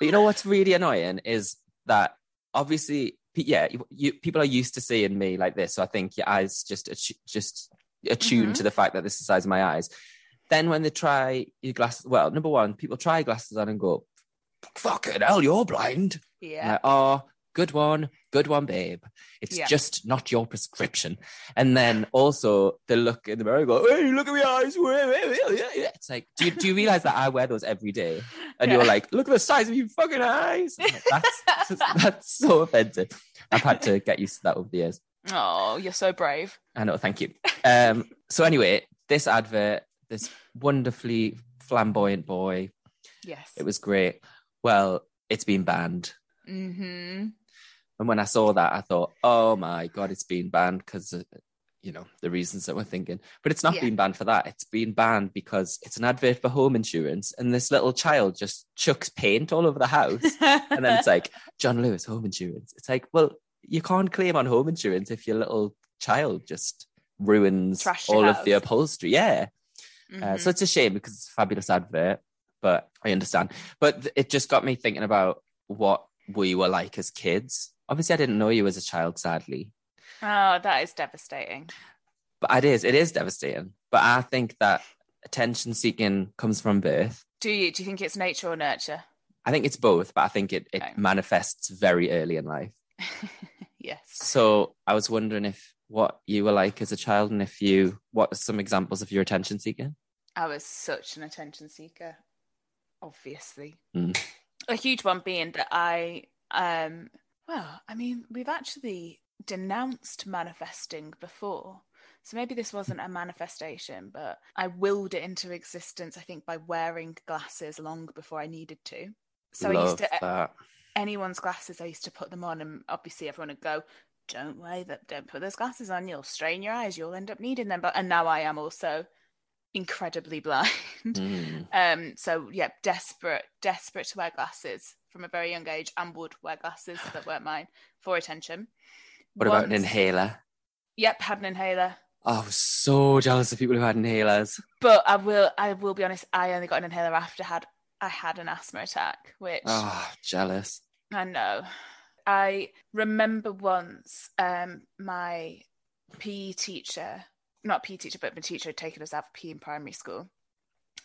But you know what's really annoying is that obviously, yeah, you, you people are used to seeing me like this, so I think your eyes just just attuned Mhm. to the fact that this is the size of my eyes. Then when they try your glasses, well, number one, people try glasses on and go, "Fucking hell, you're blind." Yeah. like, oh, good one, good one, babe. It's Yeah. just not your prescription. And then also they look in the mirror and go, hey, look at my eyes. It's like, do you, do you realize that I wear those every day? And Yeah. you're like, look at the size of your fucking eyes. Like, that's, that's so offensive. I've had to get used to that over the years. Oh, you're so brave. I know, thank you. Um, so anyway, this advert, this wonderfully flamboyant boy, Yes. it was great. Well, it's been banned. hmm And when I saw that, I thought, oh my God, it's been banned because, you know, the reasons that we're thinking. But it's not Yeah. been banned for that. It's been banned because it's an advert for home insurance. And this little child just chucks paint all over the house. and then it's like, John Lewis, home insurance. It's like, well, you can't claim on home insurance if your little child just ruins Trash all of the upholstery. Yeah. Uh, Mhm. so it's a shame because it's a fabulous advert, but I understand. But th- it just got me thinking about what we were like as kids. Obviously, I didn't know you as a child, sadly, oh, that is devastating. but it is it is devastating. But I think that attention seeking comes from birth. Do you? Do you think it's nature or nurture? I think it's both, but I think it, it Okay. manifests very early in life. yes. So I was wondering if what you were like as a child, and if you what are some examples of your attention seeking? I was such an attention seeker, obviously. Mm. A huge one being that I, um, well, I mean, we've actually denounced manifesting before. So maybe this wasn't a manifestation, but I willed it into existence, I think, by wearing glasses long before I needed to. So I used to, that. anyone's glasses, I used to put them on, and obviously everyone would go, "Don't wear that. Don't put those glasses on. You'll strain your eyes. You'll end up needing them." But and now I am also incredibly blind. Mm. Um, so yeah, desperate, desperate to wear glasses from a very young age, and would wear glasses that weren't mine for attention. What about an inhaler? Yep, had an inhaler. I was so jealous of people who had inhalers. But I will, I will be honest. I only got an inhaler after had I had an asthma attack, which Oh, jealous. I know. I remember once um, my PE teacher, not PE teacher, but my teacher had taken us out for PE in primary school.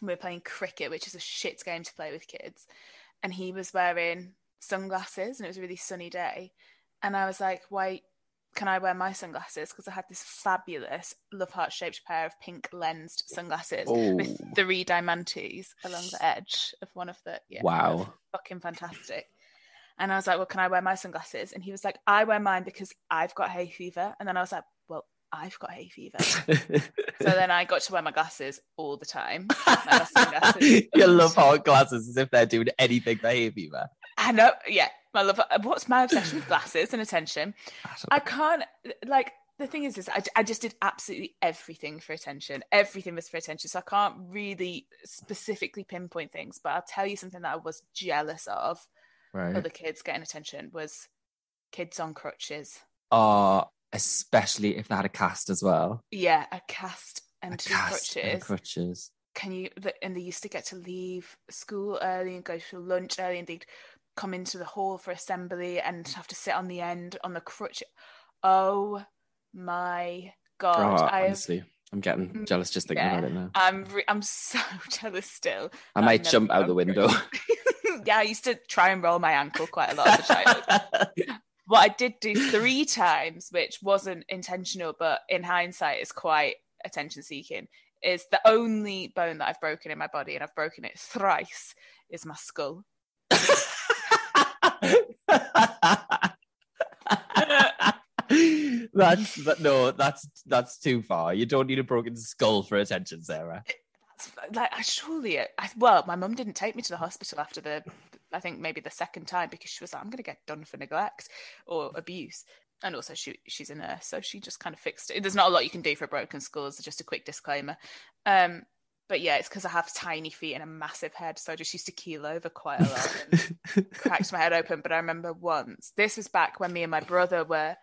We were playing cricket, which is a shit game to play with kids. And he was wearing sunglasses and it was a really sunny day. And I was like, why can I wear my sunglasses? Because I had this fabulous love heart shaped pair of pink lensed sunglasses Oh. with three diamantes along the edge of one of the yeah. Wow. Fucking fantastic. And I was like, Well, can I wear my sunglasses? And he was like, I wear mine because I've got hay fever. And then I was like, Well, I've got hay fever. So then I got to wear my glasses all the time. You love hot glasses as if they're doing anything for hay fever. I know, yeah. My love. Uh, what's my obsession with glasses and attention? I can't like the thing is, is I, I just did absolutely everything for attention. Everything was for attention, so I can't really specifically pinpoint things. But I'll tell you something that I was jealous of. Right. Other kids getting attention was kids on crutches. Oh, especially if they had a cast as well. Yeah, a cast and a two cast crutches. and crutches. Can you? And they used to get to leave school early and go to lunch early, and they'd come into the hall for assembly and have to sit on the end on the crutch. Oh my god! oh, honestly, I'm getting Mm, jealous just thinking yeah. about it now. I'm re- I'm so jealous still. I might jump out the window. yeah, I used to try and roll my ankle quite a lot as a child. what I did do three times, which wasn't intentional, but in hindsight is quite attention seeking, is the only bone that I've broken in my body, and I've broken it thrice, is my skull. that's but no, that's that's too far. You don't need a broken skull for attention, Sarah. That's like I surely I, well, my mum didn't take me to the hospital after the I think maybe the second time because she was like, I'm gonna get done for neglect or abuse. And also she she's a nurse, so she just kind of fixed it. There's not a lot you can do for a broken skull, so just a quick disclaimer. Um but yeah, it's because I have tiny feet and a massive head, so I just used to keel over quite a lot and cracked my head open. But I remember once, this was back when me and my brother were,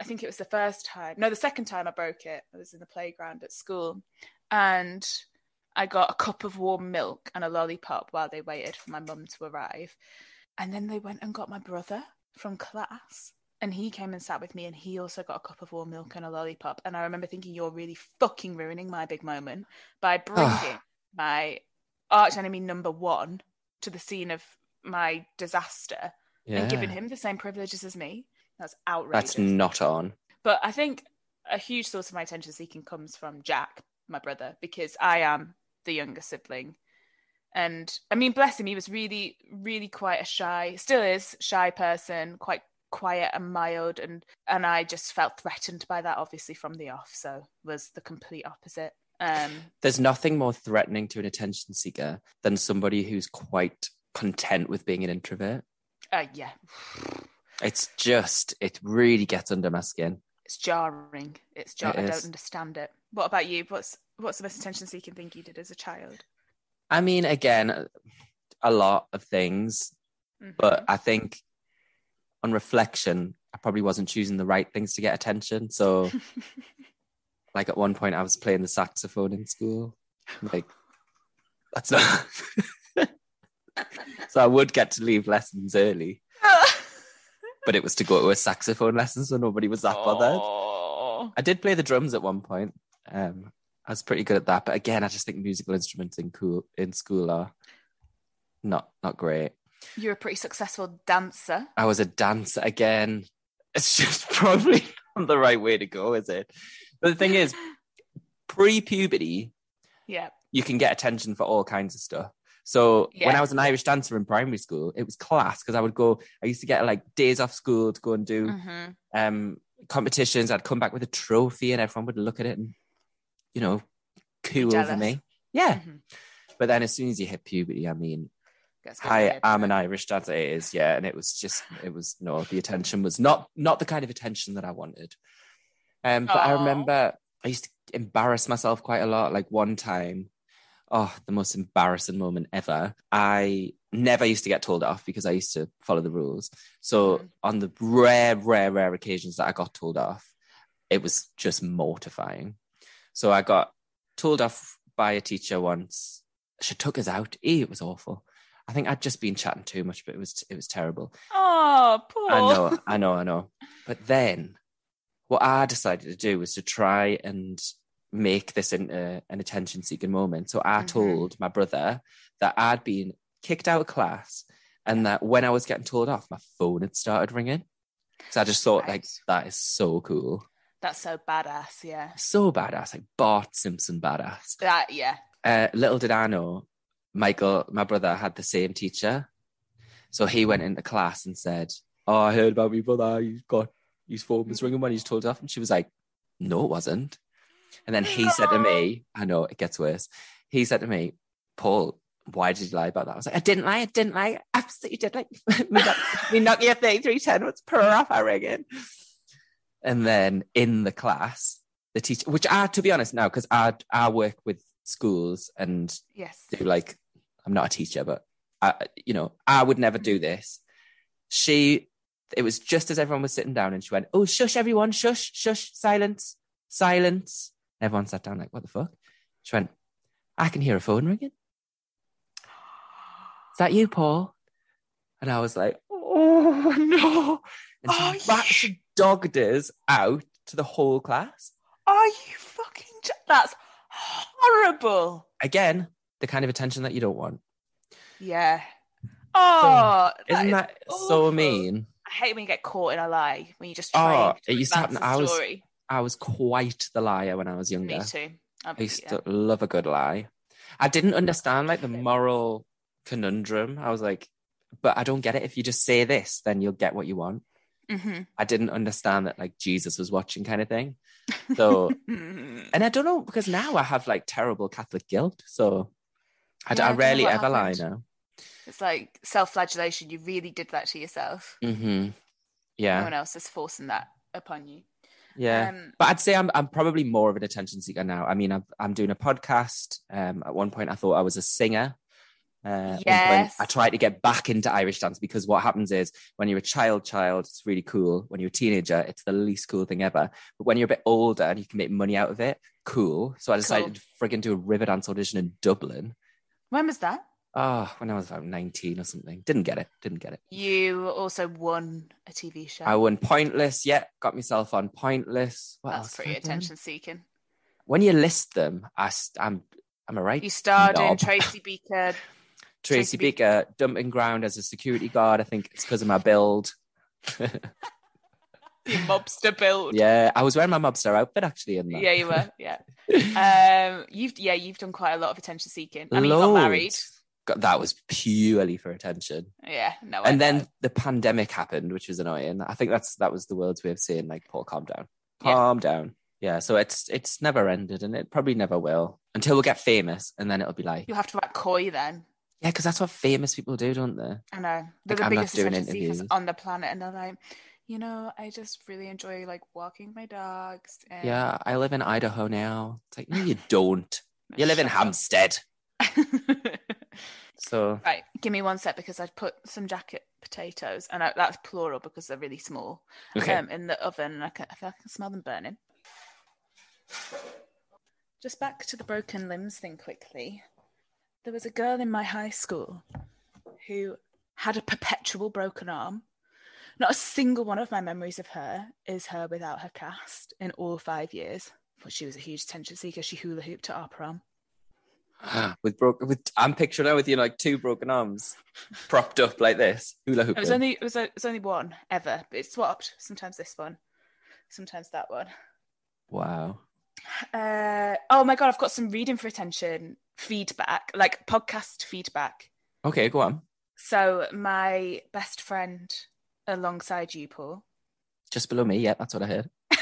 I think it was the first time, no, the second time I broke it. I was in the playground at school, and I got a cup of warm milk and a lollipop while they waited for my mum to arrive. And then they went and got my brother from class. And he came and sat with me, and he also got a cup of warm milk and a lollipop. And I remember thinking, "You're really fucking ruining my big moment by bringing my arch enemy number one to the scene of my disaster Yeah. and giving him the same privileges as me. That's outrageous. That's not on. But I think a huge source of my attention seeking comes from Jack, my brother, because I am the younger sibling. And I mean, bless him, he was really, really quite a shy, still is shy person, quite quiet and mild, and and I just felt threatened by that, obviously from the off. So was the complete opposite. Um, There's nothing more threatening to an attention seeker than somebody who's quite content with being an introvert. uh, yeah, It's just, it really gets under my skin. it's jarring. It's jar- It I don't understand it. What about you? What's what's the most attention seeking thing you did as a child? I mean, again, a lot of things, Mhm. but I think on reflection, I probably wasn't choosing the right things to get attention. So, like at one point, I was playing the saxophone in school. Like, that's not. so I would get to leave lessons early, but it was to go to a saxophone lesson, so nobody was that bothered. Oh. I did play the drums at one point. Um, I was pretty good at that, but again, I just think musical instruments in cool in school are not not great. You're a pretty successful dancer. I was a dancer again. It's just probably not the right way to go, is it? But the thing is, pre-puberty, Yeah. you can get attention for all kinds of stuff. So when I was an Irish dancer in primary school, it was class because I would go. I used to get like days off school to go and do Mhm. um competitions. I'd come back with a trophy, and everyone would look at it and, you know, coo over me. Yeah. Mhm. But then as soon as you hit puberty, I mean, Gets a bit hi, I'm an? Irish dancer. It is, yeah, and it was just, it was no, the attention was not not the kind of attention that I wanted. Um, but I remember I used to embarrass myself quite a lot. Like one time, oh, the most embarrassing moment ever. I never used to get told off because I used to follow the rules. So Mhm. on the rare, rare, rare occasions that I got told off, it was just mortifying. So I got told off by a teacher once. She took us out. Eh, it was awful. I think I'd just been chatting too much, but it was it was terrible. Oh, poor. I know, I know, I know. But then what I decided to do was to try and make this into an attention seeking moment. So I Mhm. told my brother that I'd been kicked out of class and that when I was getting told off, my phone had started ringing. So I just thought, like, that is so cool. That's so badass. Yeah. So badass, like Bart Simpson badass. That yeah. Uh, little did I know, Michael, my brother, had the same teacher. So he went into class and said, Oh, I heard about my brother. He's got his phone was ringing when he's told off. And she was like, No, it wasn't. And then he said to me, I know it gets worse. He said to me, Paul, why did you lie about that? I was like, I didn't lie, I didn't lie. Absolutely did like me, knock, me Nokia 3310 was per off I ringing. And then in the class, the teacher, which I, to be honest, now, because I, I work with schools and Yes. do like I'm not a teacher, but I, you know, I would never do mm-hmm. this. She, it was just as everyone was sitting down, and she went, "Oh, shush, everyone, shush, shush, silence, silence." Everyone sat down, like, "What the fuck?" She went, "I can hear a phone ringing. Is that you, Paul?" And I was like, "Oh no!" And she, Oh, she dogged us out to the whole class. Are you fucking? j- That's horrible. Again, the kind of attention that you don't want. Yeah. Oh, Isn't is that so awful. mean? I hate when you get caught in a lie when you just Oh, it used to happen. I was- story. I was quite the liar when I was younger. Me too. I be- used yeah. to love a good lie. I didn't understand like the moral conundrum. I was like, but I don't get it. If you just say this, then you'll get what you want. Mhm. I didn't understand that like Jesus was watching kind of thing. So, Mhm. and I don't know because now I have like terrible Catholic guilt. So I, Yeah, I I don't know rarely ever lie happened. now. It's like self-flagellation. You really did that to yourself. hmm No one else is forcing that upon you. Yeah. Um, But I'd say I'm I'm probably more of an attention seeker now. I mean, I'm I'm doing a podcast. Um, at one point, I thought I was a singer. Uh, Yes. I tried to get back into Irish dance because what happens is when you're a child, child, it's really cool. When you're a teenager, it's the least cool thing ever. But when you're a bit older and you can make money out of it, cool. So I decided to friggin' do a Riverdance audition in Dublin. when was that? Oh, when I was about 19 or something. Didn't get it. Didn't get it. You also won a TV show. I won Pointless. Yeah, got myself on Pointless. What else That's have pretty attention seeking. when you list them, I, st- I'm I'm a right. You starred in. Tracy Beaker. Tracy Tracy Beaker dumping ground as a security guard. I think it's because of my build. Your mobster build. yeah, I was wearing my mobster outfit actually in that. Yeah, you were. Yeah. Um, you've yeah, you've done quite a lot of attention seeking. I mean, you got married. God, that was purely for attention. Yeah, no. I and then the pandemic happened, which was annoying. I think that's that was the world's way of saying like, Paul, calm down, Yeah. calm down. Yeah, so it's it's never ended, and it probably never will until we get famous, and then it'll be like, you'll have to act coy then. Yeah, because that's what famous people do, don't they? I know they're Like, the I'm not biggest doing attention seekers interviews. on the planet, and they're like, you know, I just really enjoy like walking my dogs. And... Yeah, I live in Idaho now. It's like, no, you don't. You live in Hampstead. So right, give me one sec because I've put some jacket potatoes, and I, that's plural because they're really small. okay. um, in the oven, and I can, I feel like I can smell them burning. Just back to the broken limbs thing quickly. There was a girl in my high school who had a perpetual broken arm. Not a single one of my memories of her is her without her cast in all five years. But she was a huge attention seeker. She hula hooped at our prom. with broken, with I'm picturing her with you know, like two broken arms, propped up like this, hula It was only it was, it was only one ever, but it's swapped. Sometimes this one, sometimes that one. Wow. Uh, oh my god, I've got some reading for attention feedback, like podcast feedback. Okay, go on. So my best friend alongside you, Paul, Just below me. Yeah, that's what I heard.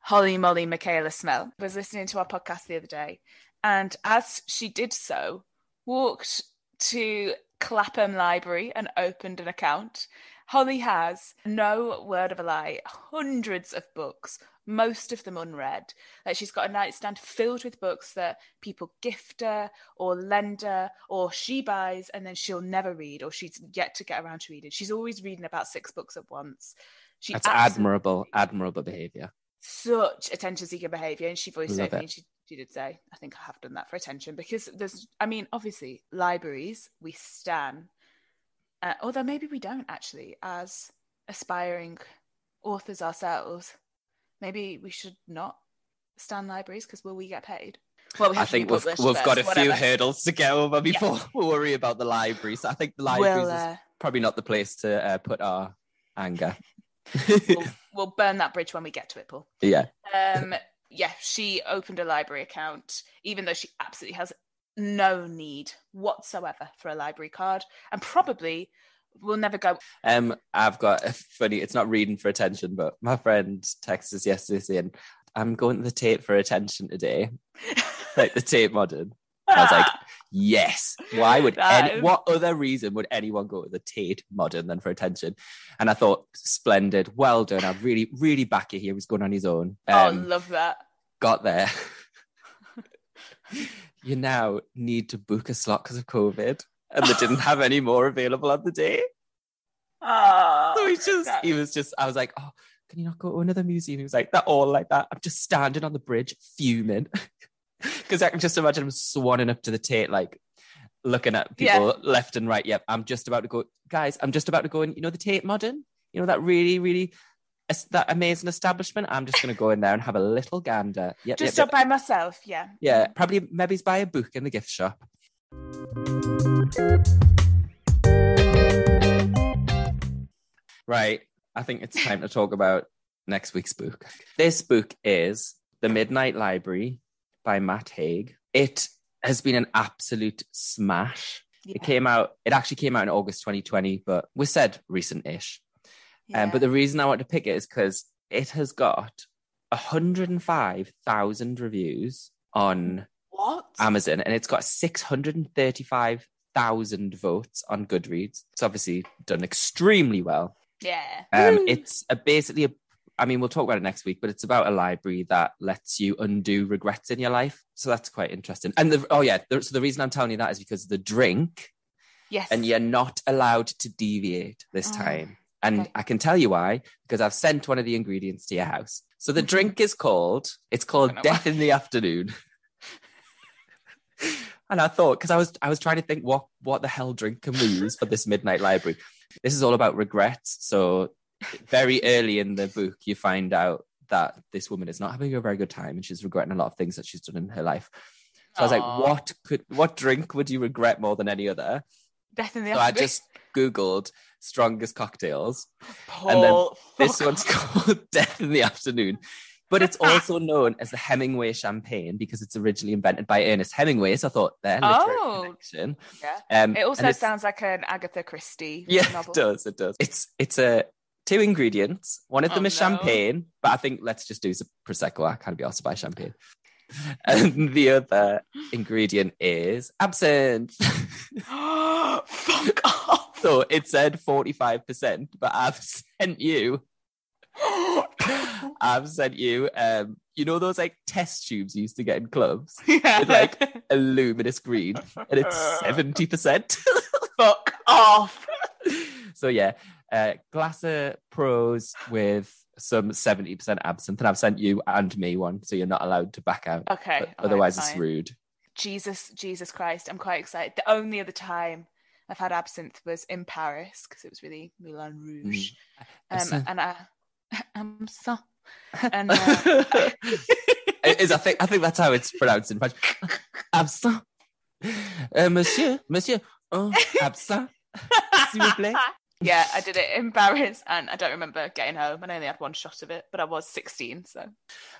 Holly Molly Michaela Smell, was listening to our podcast the other day, and as she did so, walked to Clapham Library and opened an account. Holly has, no word of a lie, hundreds of books, most of them unread. Like she's got a nightstand filled with books that people gift her or lend her or she buys and then she'll never read or she's yet to get around to reading. She's always reading about six books at once. She That's admirable, admirable behavior. such attention seeker behavior and she voiced Love it it. and she, she did say i think i have done that for attention because there's i mean obviously libraries we stan uh, although maybe we don't actually as aspiring authors ourselves maybe we should not stand libraries because will we get paid? Well, we I have to be think we've, we've got a few hurdles to get over before we worry about the libraries. I think the libraries We'll, is uh, probably not the place to uh, put our anger. we'll, we'll burn that bridge when we get to it, Paul. yeah. Um, yeah, she opened a library account, even though she absolutely has no need whatsoever for a library card, and probably will never go. Um, I've got a funny. It's not reading for attention, but my friend texted us yesterday saying, "I'm going to the Tate for attention today, like the Tate Modern." I was like, "Yes." Why would That any? What other reason would anyone go to the Tate Modern than for attention? And I thought, splendid, well done. I really, really back it here. He was going on his own. oh, Um, love that. got there. you now need to book a slot because of COVID, and they didn't have any more available on the day. Oh, So he just, that- he was just, I was like, oh, can you not go to another museum? He was like, they're all like that. I'm just standing on the bridge fuming. Because I can just imagine him swanning up to the Tate, like looking at people left and right. Yep, I'm just about to go, guys, I'm just about to go in, you know, the Tate Modern, you know, that really, really, that amazing establishment. I'm just going to go in there and have a little gander. Yep, just yep, up by myself. Yeah. Yeah, probably maybe buy a book in the gift shop. Right. I think it's time to talk about next week's book. This book is The Midnight Library by Matt Haig. It has been an absolute smash. It came out, it actually came out in August 2020, but we said recent ish. Um, but the reason I want to pick it is because it has got 105,000 reviews on what? Amazon and it's got 635,000 votes on Goodreads. It's obviously done extremely well. yeah. Um, it's a basically a, I mean, we'll talk about it next week, but it's about a library that lets you undo regrets in your life. So that's quite interesting. And the, oh yeah, the, so the reason I'm telling you that is because the drink, yes. and you're not allowed to deviate this Oh, time. And okay. I can tell you why, because I've sent one of the ingredients to your house. So the Mhm. drink is called, it's called Death why. in the Afternoon. and I thought, because I was I was trying to think what what the hell drink can we use for this midnight library? This is all about regrets. So very early in the book, you find out that this woman is not having a very good time and she's regretting a lot of things that she's done in her life. So I was like, what could what drink would you regret more than any other? Death in the So I just Googled strongest cocktails. Paul, and then This one's called Death in the Afternoon. But it's also known as the Hemingway champagne because it's originally invented by Ernest Hemingway. So I thought there, Oh. connection. Yeah. Um, It also sounds like an Agatha Christie yeah, novel. it does. It does. It's it's a two ingredients. One of them Oh, is no. champagne, but I think let's just do some prosecco. I can't be asked to buy champagne. And the other ingredient is absinthe. Fuck off. so it said forty five percent, but I've sent you I've sent you, um, you know those like test tubes you used to get in clubs, yeah. With, like, a luminous green, and it's seventy percent. Fuck off. so yeah, uh, glass of pros with some seventy percent absinthe, and I've sent you and me one, so you're not allowed to back out. Okay. But all right, otherwise, it's rude. Jesus, Jesus Christ. I'm quite excited. The only other time I've had absinthe was in Paris because it was really Moulin Rouge. Um, and I, I'm so. And uh, It is I think I think that's how it's pronounced in French. Absinthe, uh, Monsieur, Monsieur, oh, absinthe, s'il vous plaît. yeah, I did it in Paris and I don't remember getting home. I only had one shot of it, but I was 16. So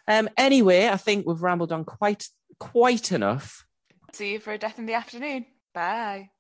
Um. Anyway, I think we've rambled on quite quite enough. see you for a death in the afternoon. Bye.